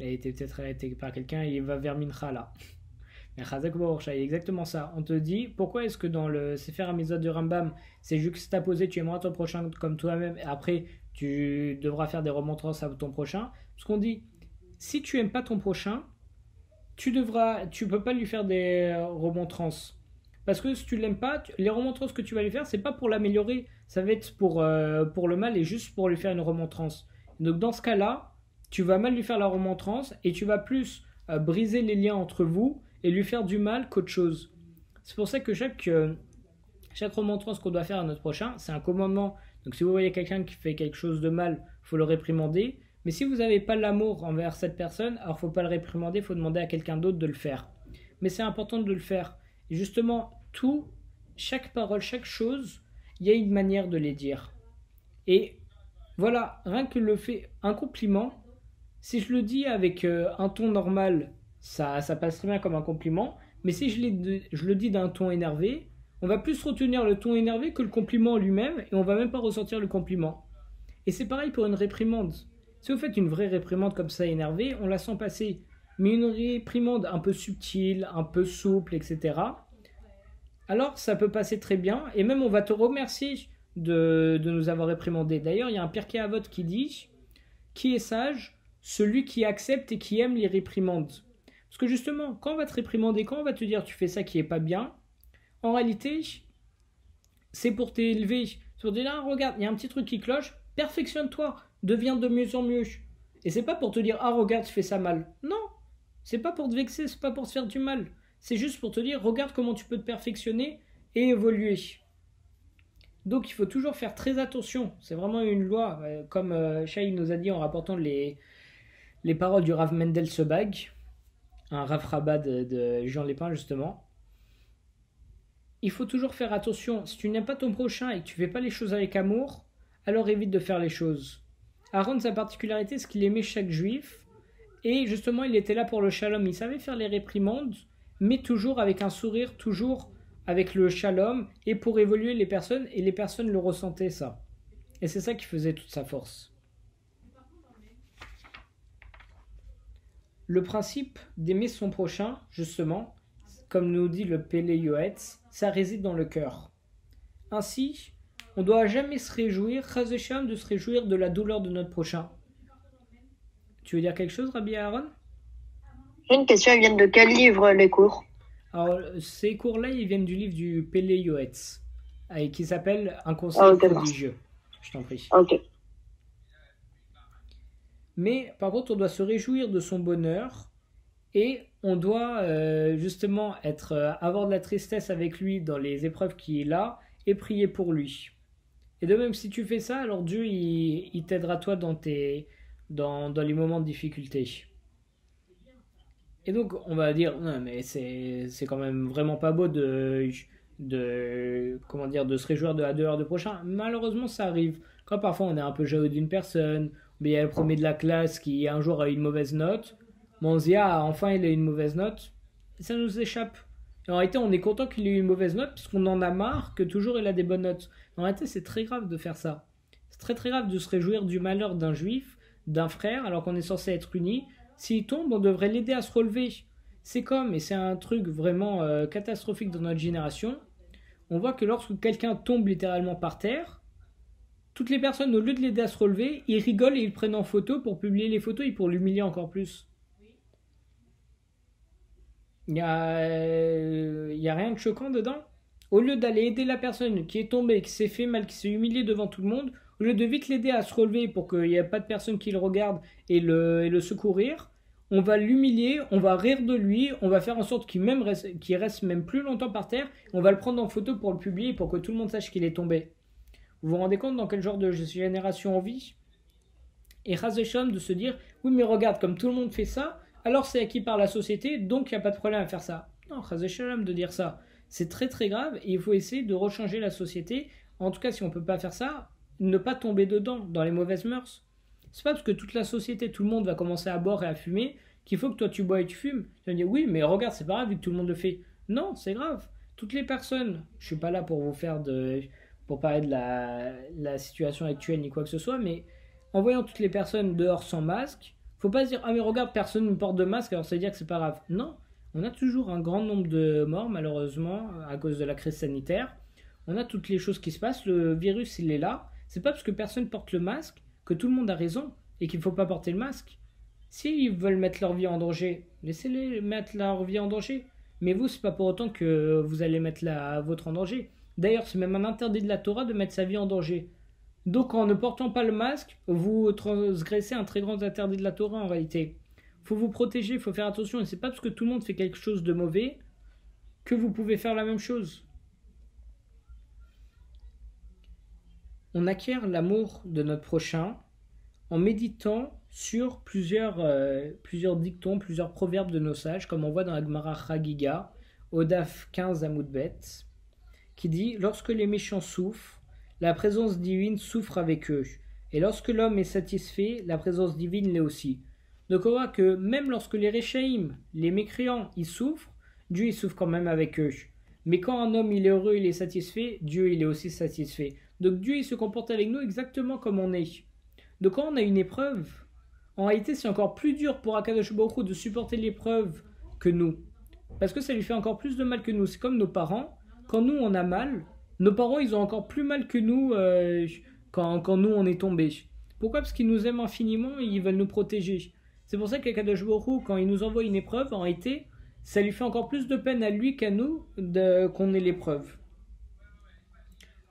il a été peut-être arrêté par quelqu'un il va vers Mincha là. *laughs* Mais Chazak exactement ça. On te dit pourquoi est-ce que dans le Sefer Hamizot de Rambam, c'est juxtaposé tu aimeras ton prochain comme toi-même et après tu devras faire des remontrances à ton prochain? Parce qu'on dit si tu aimes pas ton prochain, tu devras, tu peux pas lui faire des remontrances. Parce que si tu l'aimes pas, les remontrances que tu vas lui faire, c'est pas pour l'améliorer, ça va être pour, euh, pour le mal et juste pour lui faire une remontrance. Donc dans ce cas-là, tu vas mal lui faire la remontrance et tu vas plus euh, briser les liens entre vous et lui faire du mal qu'autre chose. C'est pour ça que chaque, euh, chaque remontrance qu'on doit faire à notre prochain, c'est un commandement. Donc si vous voyez quelqu'un qui fait quelque chose de mal, faut le réprimander. Mais si vous n'avez pas l'amour envers cette personne, alors faut pas le réprimander, faut demander à quelqu'un d'autre de le faire. Mais c'est important de le faire. Et justement, tout, chaque parole, chaque chose, il y a une manière de les dire. Et voilà, rien que le fait, un compliment, si je le dis avec euh, un ton normal, ça, ça passe très bien comme un compliment. Mais si je, le dis d'un ton énervé, on va plus retenir le ton énervé que le compliment lui-même et on va même pas ressentir le compliment. Et c'est pareil pour une réprimande. Si vous faites une vraie réprimande comme ça énervée, on la sent passer. Mais une réprimande un peu subtile, un peu souple, etc. Alors ça peut passer très bien et même on va te remercier de, de nous avoir réprimandé. D'ailleurs, il y a un Pirkei Avot qui dit Qui est sage Celui qui accepte et qui aime les réprimandes. Parce que justement, quand on va te réprimander, quand on va te dire tu fais ça qui est pas bien, en réalité, c'est pour t'élever. C'est pour te dire, ah, regarde, il y a un petit truc qui cloche, perfectionne-toi, deviens de mieux en mieux. Et c'est pas pour te dire, ah, regarde, tu fais ça mal. Non, c'est pas pour te vexer, c'est pas pour te faire du mal. C'est juste pour te dire, regarde comment tu peux te perfectionner et évoluer. Donc il faut toujours faire très attention. C'est vraiment une loi, euh, comme euh, Shai nous a dit en rapportant les, les paroles du Rav Mendel Sebag, un Rav Rabat de, Jean Lépin justement. Il faut toujours faire attention. Si tu n'aimes pas ton prochain et que tu fais pas les choses avec amour, alors évite de faire les choses. Aaron, sa particularité, c'est qu'il aimait chaque juif. Et justement, il était là pour le shalom. Il savait faire les réprimandes, mais toujours avec un sourire, toujours avec le shalom, et pour évoluer les personnes, et les personnes le ressentaient ça. Et c'est ça qui faisait toute sa force. Le principe d'aimer son prochain, justement, comme nous dit le Pele Yoetz, ça réside dans le cœur. Ainsi, on ne doit jamais se réjouir, Chazécham, de se réjouir de la douleur de notre prochain. Tu veux dire quelque chose, Rabbi Aaron? J'ai une question, ils viennent de quel livre les cours? Alors, ces cours-là, ils viennent du livre du Pele Yoetz, euh, qui s'appelle Un conseil Ah, ok, d'accord. prodigieux. Je t'en prie. Ok. Mais par contre, on doit se réjouir de son bonheur et on doit euh, justement être euh, avoir de la tristesse avec lui dans les épreuves qu'il a et prier pour lui. Et de même, si tu fais ça, alors Dieu il, t'aidera toi dans tes dans, les moments de difficulté. Et donc, on va dire, non, mais c'est c'est quand même vraiment pas beau de, de, comment dire, de se réjouir de la douleur de prochain. Malheureusement, ça arrive. Quand parfois on est un peu jaloux d'une personne, mais il y a le premier de la classe qui un jour a eu une mauvaise note. Ah, enfin il a eu une mauvaise note. Ça nous échappe. En réalité, on est content qu'il ait eu une mauvaise note, puisqu'on en a marre que toujours il a des bonnes notes. En réalité, c'est très grave de faire ça. C'est très très grave de se réjouir du malheur d'un juif, d'un frère, alors qu'on est censé être unis. S'il tombe, on devrait l'aider à se relever. C'est comme, et c'est un truc vraiment euh, catastrophique dans notre génération, on voit que lorsque quelqu'un tombe littéralement par terre, toutes les personnes, au lieu de l'aider à se relever, ils rigolent et ils prennent en photo pour publier les photos et pour l'humilier encore plus. Il n'y a, euh, a rien de choquant dedans. Au lieu d'aller aider la personne qui est tombée, qui s'est fait mal, qui s'est humiliée devant tout le monde, au lieu de vite l'aider à se relever pour qu'il n'y ait pas de personne qui le regarde et le, secourir, on va l'humilier, on va rire de lui, on va faire en sorte qu'il même reste, qu'il reste même plus longtemps par terre, on va le prendre en photo pour le publier pour que tout le monde sache qu'il est tombé. Vous vous rendez compte dans quel genre de génération on vit? Et Razesham de se dire oui mais regarde comme tout le monde fait ça, alors c'est acquis par la société donc il n'y a pas de problème à faire ça. Non, Razesham de dire ça, c'est très très grave et il faut essayer de rechanger la société. En tout cas si on peut pas faire ça, ne pas tomber dedans dans les mauvaises mœurs. C'est pas parce que toute la société, tout le monde va commencer à boire et à fumer qu'il faut que toi tu bois et tu fumes. Tu vas dire oui, mais regarde, c'est pas grave vu que tout le monde le fait. Non, c'est grave. Toutes les personnes, je suis pas là pour vous faire de. Pour parler de la, situation actuelle ni quoi que ce soit, mais en voyant toutes les personnes dehors sans masque, faut pas se dire ah mais regarde, personne ne porte de masque alors ça veut dire que c'est pas grave. Non, on a toujours un grand nombre de morts malheureusement à cause de la crise sanitaire. On a toutes les choses qui se passent, le virus il est là. C'est pas parce que personne porte le masque que tout le monde a raison et qu'il faut pas porter le masque. S'ils veulent mettre leur vie en danger, laissez-les mettre leur vie en danger. Mais vous, c'est pas pour autant que vous allez mettre la vôtre en danger. D'ailleurs, c'est même un interdit de la Torah de mettre sa vie en danger. Donc, en ne portant pas le masque, vous transgressez un très grand interdit de la Torah en réalité. Faut vous protéger, faut faire attention. Et c'est pas parce que tout le monde fait quelque chose de mauvais que vous pouvez faire la même chose. on acquiert l'amour de notre prochain en méditant sur plusieurs, euh, dictons, plusieurs proverbes de nos sages, comme on voit dans la Gemara Chagiga, au Daf 15 Amoudbet, qui dit Lorsque les méchants souffrent, la présence divine souffre avec eux. Et lorsque l'homme est satisfait, la présence divine l'est aussi. Donc on voit que même lorsque les Réchaïm, les mécréants, ils souffrent, Dieu il souffre quand même avec eux. Mais quand un homme il est heureux, il est satisfait, Dieu il est aussi satisfait. Donc Dieu il se comporte avec nous exactement comme on est. Donc quand on a une épreuve, en réalité c'est encore plus dur pour Akadosh Baruch de supporter l'épreuve que nous. Parce que ça lui fait encore plus de mal que nous. C'est comme nos parents. Quand nous on a mal, nos parents ils ont encore plus mal que nous euh, quand, quand nous on est tombés. Pourquoi? Parce qu'ils nous aiment infiniment et ils veulent nous protéger. C'est pour ça Baruch Hu, quand il nous envoie une épreuve, en réalité, ça lui fait encore plus de peine à lui qu'à nous qu'on ait l'épreuve.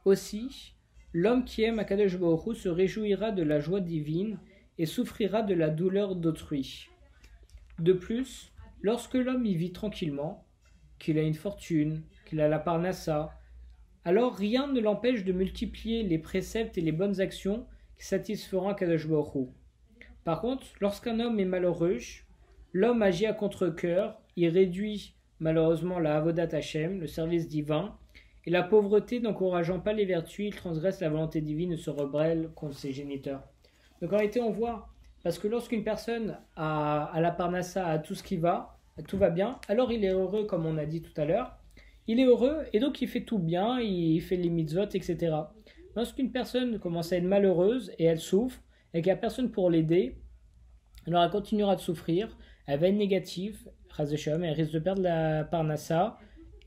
Aussi, l'homme qui aime Akadosh Baruch se réjouira de la joie divine et souffrira de la douleur d'autrui. De plus, lorsque l'homme y vit tranquillement, qu'il a une fortune, qu'il a la parnassa, alors rien ne l'empêche de multiplier les préceptes et les bonnes actions qui satisferont Hu. Par contre, lorsqu'un homme est malheureux, l'homme agit à contre-cœur, il réduit malheureusement la Avodat Hashem, le service divin, et la pauvreté n'encourageant pas les vertus, il transgresse la volonté divine et se rebelle contre ses géniteurs. Donc en réalité, on voit, parce que lorsqu'une personne a, a la parnassa, a tout ce qui va, tout va bien, alors il est heureux, comme on a dit tout à l'heure. Il est heureux et donc il fait tout bien, il fait les mitzvot, etc. Lorsqu'une personne commence à être malheureuse et elle souffre, et qu'il n'y a personne pour l'aider, alors elle continuera de souffrir, elle va être négative, elle risque de perdre la parnassa,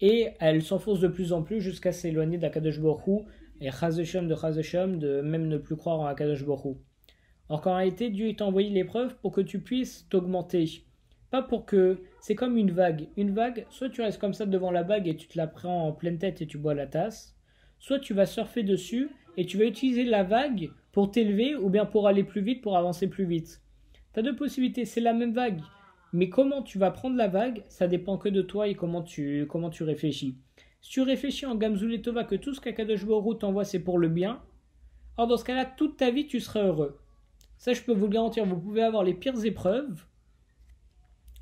et elle s'enfonce de plus en plus jusqu'à s'éloigner d'Akadosh Borou, et de de même ne plus croire en Akadosh Borou. Or qu'en réalité, Dieu t'a envoyé l'épreuve pour que tu puisses t'augmenter. Pas pour que. C'est comme une vague. Une vague, soit tu restes comme ça devant la vague et tu te la prends en pleine tête et tu bois la tasse, soit tu vas surfer dessus et tu vas utiliser la vague pour t'élever ou bien pour aller plus vite, pour avancer plus vite. Tu as deux possibilités, c'est la même vague. Mais comment tu vas prendre la vague, ça dépend que de toi et comment tu, comment tu réfléchis. Si tu réfléchis en Gamzuletova que tout ce qu'Akadosh Baruch t'envoie c'est pour le bien, alors dans ce cas-là, toute ta vie tu seras heureux. Ça, je peux vous le garantir, vous pouvez avoir les pires épreuves.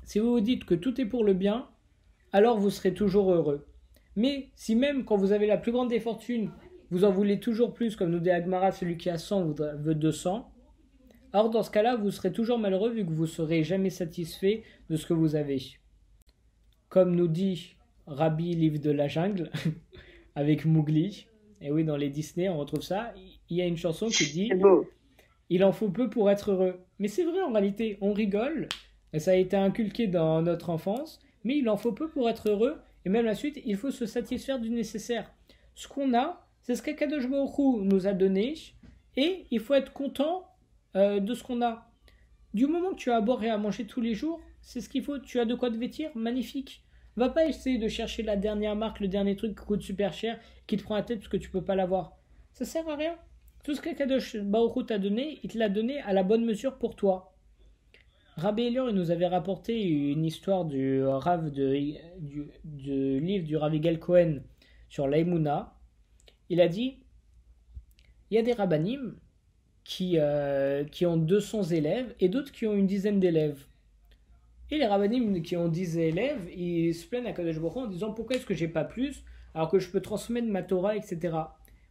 Si vous vous dites que tout est pour le bien, alors vous serez toujours heureux. Mais si même quand vous avez la plus grande des fortunes, vous en voulez toujours plus, comme nous dit Agmara, celui qui a 100 veut 200, alors dans ce cas-là, vous serez toujours malheureux vu que vous ne serez jamais satisfait de ce que vous avez. Comme nous dit Rabbi Livre de la Jungle, *laughs* avec Mowgli, et oui, dans les Disney, on retrouve ça, il y a une chanson qui dit Il en faut peu pour être heureux. Mais c'est vrai en réalité, on rigole, ça a été inculqué dans notre enfance, mais il en faut peu pour être heureux, et même la suite, il faut se satisfaire du nécessaire. Ce qu'on a, c'est ce qu'Akadosh Baruch nous a donné, et il faut être content euh, de ce qu'on a. Du moment que tu as à boire et à manger tous les jours, c'est ce qu'il faut. Tu as de quoi te vêtir, magnifique. Va pas essayer de chercher la dernière marque, le dernier truc qui coûte super cher, qui te prend la tête parce que tu peux pas l'avoir. Ça sert à rien. Tout ce qu'Akadosh Baruch t'a donné, il te l'a donné à la bonne mesure pour toi. Rabbi Elior, il nous avait rapporté une histoire du Rav de, du, livre du Rav Cohen sur l'Aïmouna. Il a dit il y a des rabbinim qui, euh, qui ont 200 élèves et d'autres qui ont une dizaine d'élèves. Et les rabbinim qui ont 10 élèves, ils se plaignent à Kadosh Baruch en disant pourquoi est-ce que j'ai pas plus alors que je peux transmettre ma Torah, etc.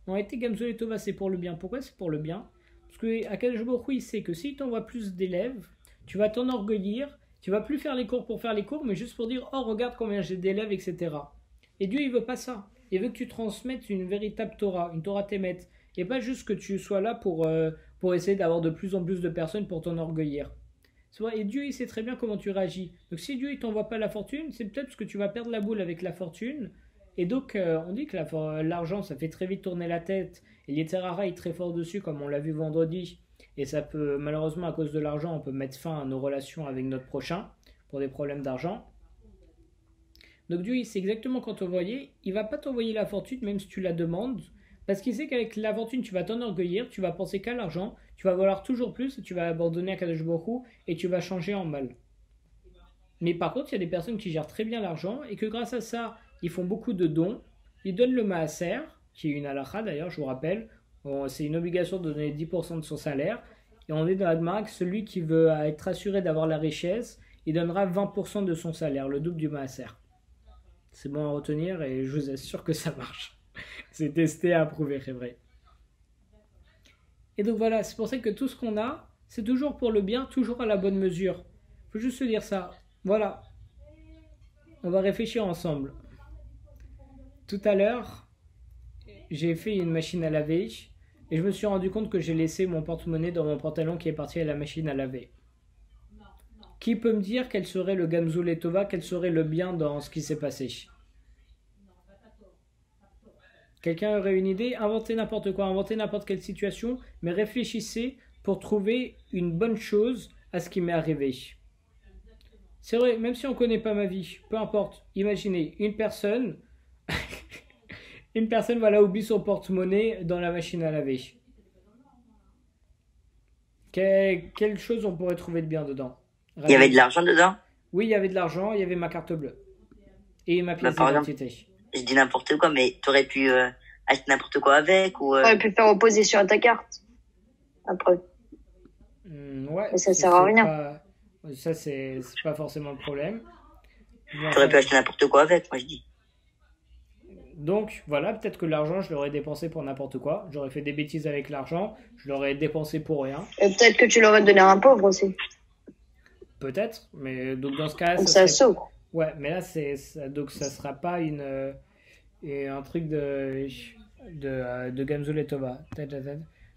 En réalité, Gamzol et Tova, c'est pour le bien. Pourquoi c'est pour le bien? Parce que Akadosh Baruch il sait que s'il t'envoie plus d'élèves, tu vas t'enorgueillir, tu vas plus faire les cours pour faire les cours, mais juste pour dire oh regarde combien j'ai d'élèves, etc. Et Dieu il veut pas ça. Il veut que tu transmettes une véritable Torah, une Torah Temet. Et pas juste que tu sois là pour, euh, pour essayer d'avoir de plus en plus de personnes pour t'enorgueillir. Et Dieu, il sait très bien comment tu réagis. Donc si Dieu, il t'envoie pas la fortune, c'est peut-être parce que tu vas perdre la boule avec la fortune. Et donc, euh, on dit que l'argent, ça fait très vite tourner la tête. Et l'Eterara est très fort dessus, comme on l'a vu vendredi. Et ça peut, malheureusement, à cause de l'argent, on peut mettre fin à nos relations avec notre prochain pour des problèmes d'argent. Donc Dieu, il sait exactement quand t'envoyer. Il va pas t'envoyer la fortune, même si tu la demandes. Parce qu'il sait qu'avec la fortune, tu vas t'enorgueillir, tu vas penser qu'à l'argent, tu vas vouloir toujours plus, tu vas abandonner à Kadosh et tu vas changer en mal. Mais par contre, il y a des personnes qui gèrent très bien l'argent et que grâce à ça, ils font beaucoup de dons. Ils donnent le maaser, qui est une halakha d'ailleurs, je vous rappelle. C'est une obligation de donner 10% de son salaire. Et on est dans la celui qui veut être assuré d'avoir la richesse, il donnera 20% de son salaire, le double du maaser. C'est bon à retenir et je vous assure que ça marche. *laughs* c'est testé, approuvé, c'est vrai. Et donc voilà, c'est pour ça que tout ce qu'on a, c'est toujours pour le bien, toujours à la bonne mesure. Faut juste se dire ça. Voilà. On va réfléchir ensemble. Tout à l'heure, j'ai fait une machine à laver et je me suis rendu compte que j'ai laissé mon porte-monnaie dans mon pantalon qui est parti à la machine à laver. Qui peut me dire quel serait le Gamzul et Tova, quel serait le bien dans ce qui s'est passé? Quelqu'un aurait une idée? Inventez n'importe quoi, inventez n'importe quelle situation, mais réfléchissez pour trouver une bonne chose à ce qui m'est arrivé. C'est vrai, même si on ne connaît pas ma vie, peu importe, imaginez une personne, Une personne, voilà, oublie son porte-monnaie dans la machine à laver. Que- quelle chose on pourrait trouver de bien dedans? Il y avait de l'argent dedans? Oui, il y avait de l'argent, il y avait ma carte bleue. Et ma pièce Bah, d'identité. Je dis n'importe quoi, mais t'aurais pu euh, acheter n'importe quoi avec ou... euh, pu faire opposition à ta carte. Après. Hmm, ouais, Mais ça sert à rien. pas- Ça, c'est c'est pas forcément le problème. Bon, T'aurais pu acheter n'importe quoi avec, moi je dis. Donc voilà, peut-être que l'argent, je l'aurais dépensé pour n'importe quoi. J'aurais fait des bêtises avec l'argent, je l'aurais dépensé pour rien. Et peut-être que tu l'aurais donné à un pauvre aussi. Peut-être, mais donc dans ce cas-là, Donc ça ça serait- s'ouvre. Ouais, mais là, c'est ça- donc ça sera pas une euh, et un truc de de, euh, de Gamzul et Tova.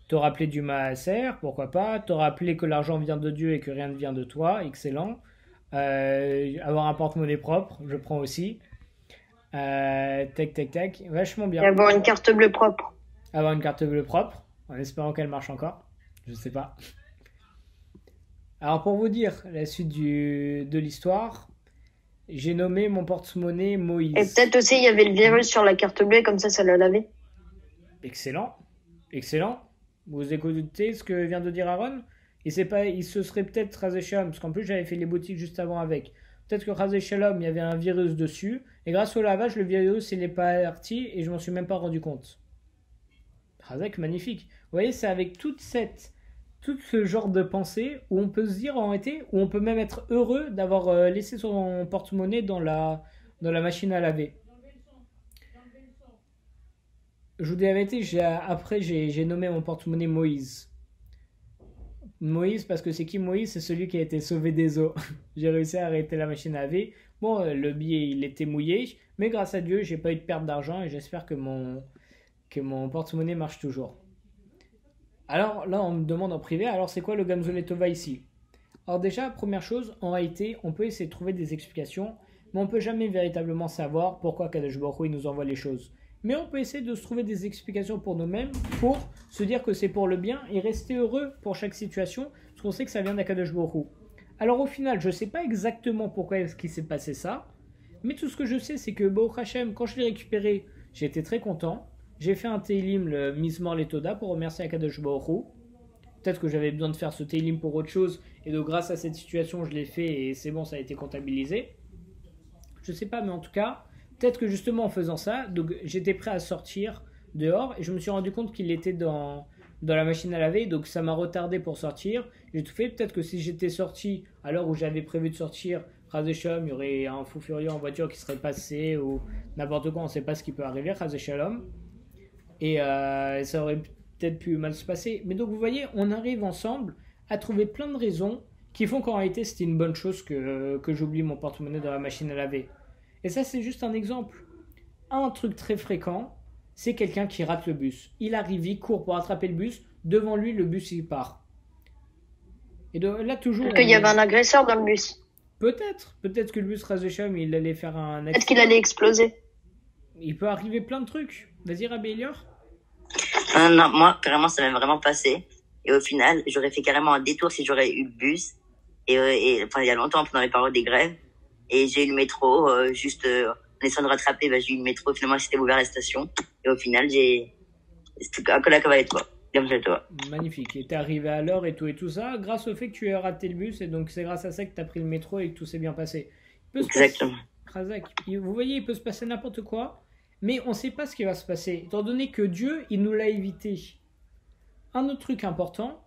Te rappeler du Maaser, pourquoi pas. Te rappeler que l'argent vient de Dieu et que rien ne vient de toi, excellent. Euh, avoir un porte-monnaie propre, je prends aussi. Euh, tac, tac, tac, vachement Et bien. avoir une carte bleue propre. Avoir une carte bleue propre, en espérant qu'elle marche encore. Je sais pas. Alors pour vous dire la suite du, de l'histoire, j'ai nommé mon porte-monnaie Moïse. Et peut-être aussi il y avait le virus sur la carte bleue, comme ça, ça l'a lavé. Excellent, excellent. Vous écoutez ce que vient de dire Aaron? Il, pas, il se serait peut-être rasé Shalom, parce qu'en plus j'avais fait les boutiques juste avant avec. Peut-être que rasé Shalom, il y avait un virus dessus, et grâce au lavage, le virus il est parti, et je m'en suis même pas rendu compte. Razak, magnifique. Vous voyez, c'est avec toute cette, tout ce genre de pensée où on peut se dire en réalité, où on peut même être heureux d'avoir euh, laissé son porte-monnaie dans la, dans la machine à laver. Je vous dis la vérité, après j'ai nommé mon porte-monnaie Moïse. Moïse, parce que c'est qui Moïse? C'est celui qui a été sauvé des eaux. *laughs* j'ai réussi à arrêter la machine à laver. Bon, euh, le billet il était mouillé, mais grâce à Dieu, j'ai pas eu de perte d'argent et j'espère que mon, que mon porte-monnaie marche toujours. Alors là, on me demande en privé, alors c'est quoi le Gamzoletova ici? Alors déjà, première chose, en réalité, on peut essayer de trouver des explications, mais on peut jamais véritablement savoir pourquoi Kadosh Baruch nous envoie les choses. Mais on peut essayer de se trouver des explications pour nous-mêmes, pour se dire que c'est pour le bien et rester heureux pour chaque situation, parce qu'on sait que ça vient d'Akadosh Hu. Alors au final, je ne sais pas exactement pourquoi est-ce qu'il s'est passé ça, mais tout ce que je sais, c'est que Baruch Hashem, quand je l'ai récupéré, j'ai été très content. J'ai fait un Teilim, le Mismor Letoda, pour remercier Akadosh Baruch. Peut-être que j'avais besoin de faire ce Teilim pour autre chose, et donc grâce à cette situation, je l'ai fait, et c'est bon, ça a été comptabilisé. Je sais pas, mais en tout cas, peut-être que justement en faisant ça, donc j'étais prêt à sortir dehors, et je me suis rendu compte qu'il était dans, dans la machine à laver, donc ça m'a retardé pour sortir. J'ai tout fait, peut-être que si j'étais sorti à l'heure où j'avais prévu de sortir, il y aurait un fou furieux en voiture qui serait passé, ou n'importe quoi, on ne sait pas ce qui peut arriver, Razeshalom. Et euh, ça aurait peut-être pu mal se passer. Mais donc vous voyez, on arrive ensemble à trouver plein de raisons qui font qu'en réalité c'était une bonne chose que, que j'oublie mon porte-monnaie dans la machine à laver. Et ça c'est juste un exemple. Un truc très fréquent, c'est quelqu'un qui rate le bus. Il arrive, il court pour attraper le bus, devant lui le bus il part. Et de, là toujours... Peut-être qu'il y avait un agresseur dans le bus. Peut-être, peut-être que le bus Razesham il allait faire un Peut-être qu'il allait exploser. Il peut arriver plein de trucs. Vas-y Rabbi Elior. Non, non, moi, carrément, ça m'est vraiment passé. Et au final, j'aurais fait carrément un détour si j'aurais eu le bus. Et, euh, et enfin, il y a longtemps, pendant les périodes des grèves. Et j'ai eu le métro, euh, juste euh, en essayant de rattraper, bah, j'ai eu le métro. Finalement, c'était ouvert la station. Et au final, j'ai... Un. Comme ça, toi. Magnifique. Et t'es arrivé à l'heure et tout et tout ça, grâce au fait que tu as raté le bus, et donc c'est grâce à ça que t'as pris le métro et que tout s'est bien passé. Il peut se passer- Exactement. Il- vous voyez, il peut se passer n'importe quoi, mais on ne sait pas ce qui va se passer, étant donné que Dieu, il nous l'a évité. Un autre truc important,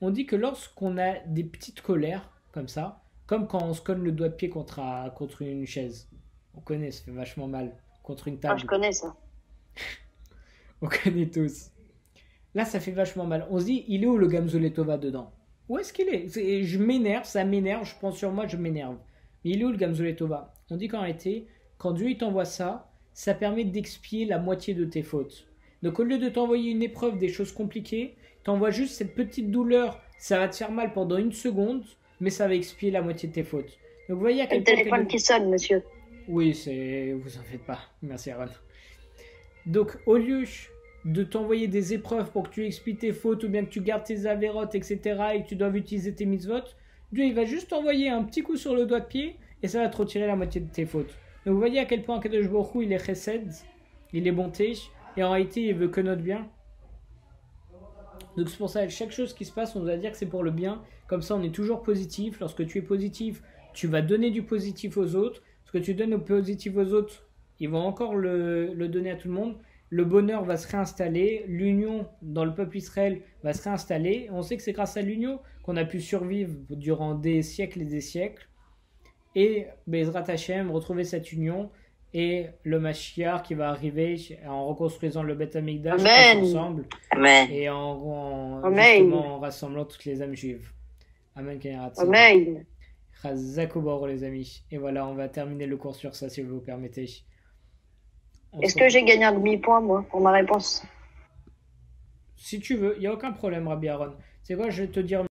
on dit que lorsqu'on a des petites colères, comme ça, comme quand on se colle le doigt de pied contre, un- contre une chaise, on connaît, ça fait vachement mal, contre une Ah, table. je connais ça. *laughs* On connaît tous. Là, ça fait vachement mal. On se dit, il est où le Gamzoletova dedans? Où est-ce qu'il est, Je m'énerve, ça m'énerve, je pense sur moi, je m'énerve. Mais il est où le Gamzoletova? On dit qu'en réalité, quand Dieu il t'envoie ça, ça permet d'expier la moitié de tes fautes. Donc au lieu de t'envoyer une épreuve des choses compliquées, t'envoie juste cette petite douleur, ça va te faire mal pendant une seconde, mais ça va expier la moitié de tes fautes. Donc vous voyez à Le quel point... téléphone qui sonne, monsieur. Oui, c'est. Vous en faites pas. Merci, Aaron. Donc, au lieu de t'envoyer des épreuves pour que tu expliques tes fautes ou bien que tu gardes tes avérotes, etc., et que tu dois utiliser tes mitzvot, Dieu, il va juste t'envoyer un petit coup sur le doigt de pied et ça va te retirer la moitié de tes fautes. Donc, vous voyez à quel point Kadosh Hu, il est chesed, il est bonté, et en réalité, il veut que notre bien. Donc c'est pour ça, chaque chose qui se passe, on doit dire que c'est pour le bien. Comme ça, on est toujours positif. Lorsque tu es positif, tu vas donner du positif aux autres. Ce que tu donnes au positif aux autres, ils vont encore le, le donner à tout le monde. Le bonheur va se réinstaller. L'union dans le peuple Israël va se réinstaller. On sait que c'est grâce à l'union qu'on a pu survivre durant des siècles et des siècles. Et Bezrat Hashem, retrouver cette union et le Mashiach qui va arriver en reconstruisant le Beth Amikdash ensemble Amen. et en, en- en rassemblant toutes les âmes juives. Amen. Amen. Bord, les amis. Et voilà, on va terminer le cours sur ça si vous permettez. Est-ce que j'ai gagné un demi-point, moi, pour ma réponse? Si tu veux, il n'y a aucun problème, Rabbi Aaron. C'est quoi, je vais te dire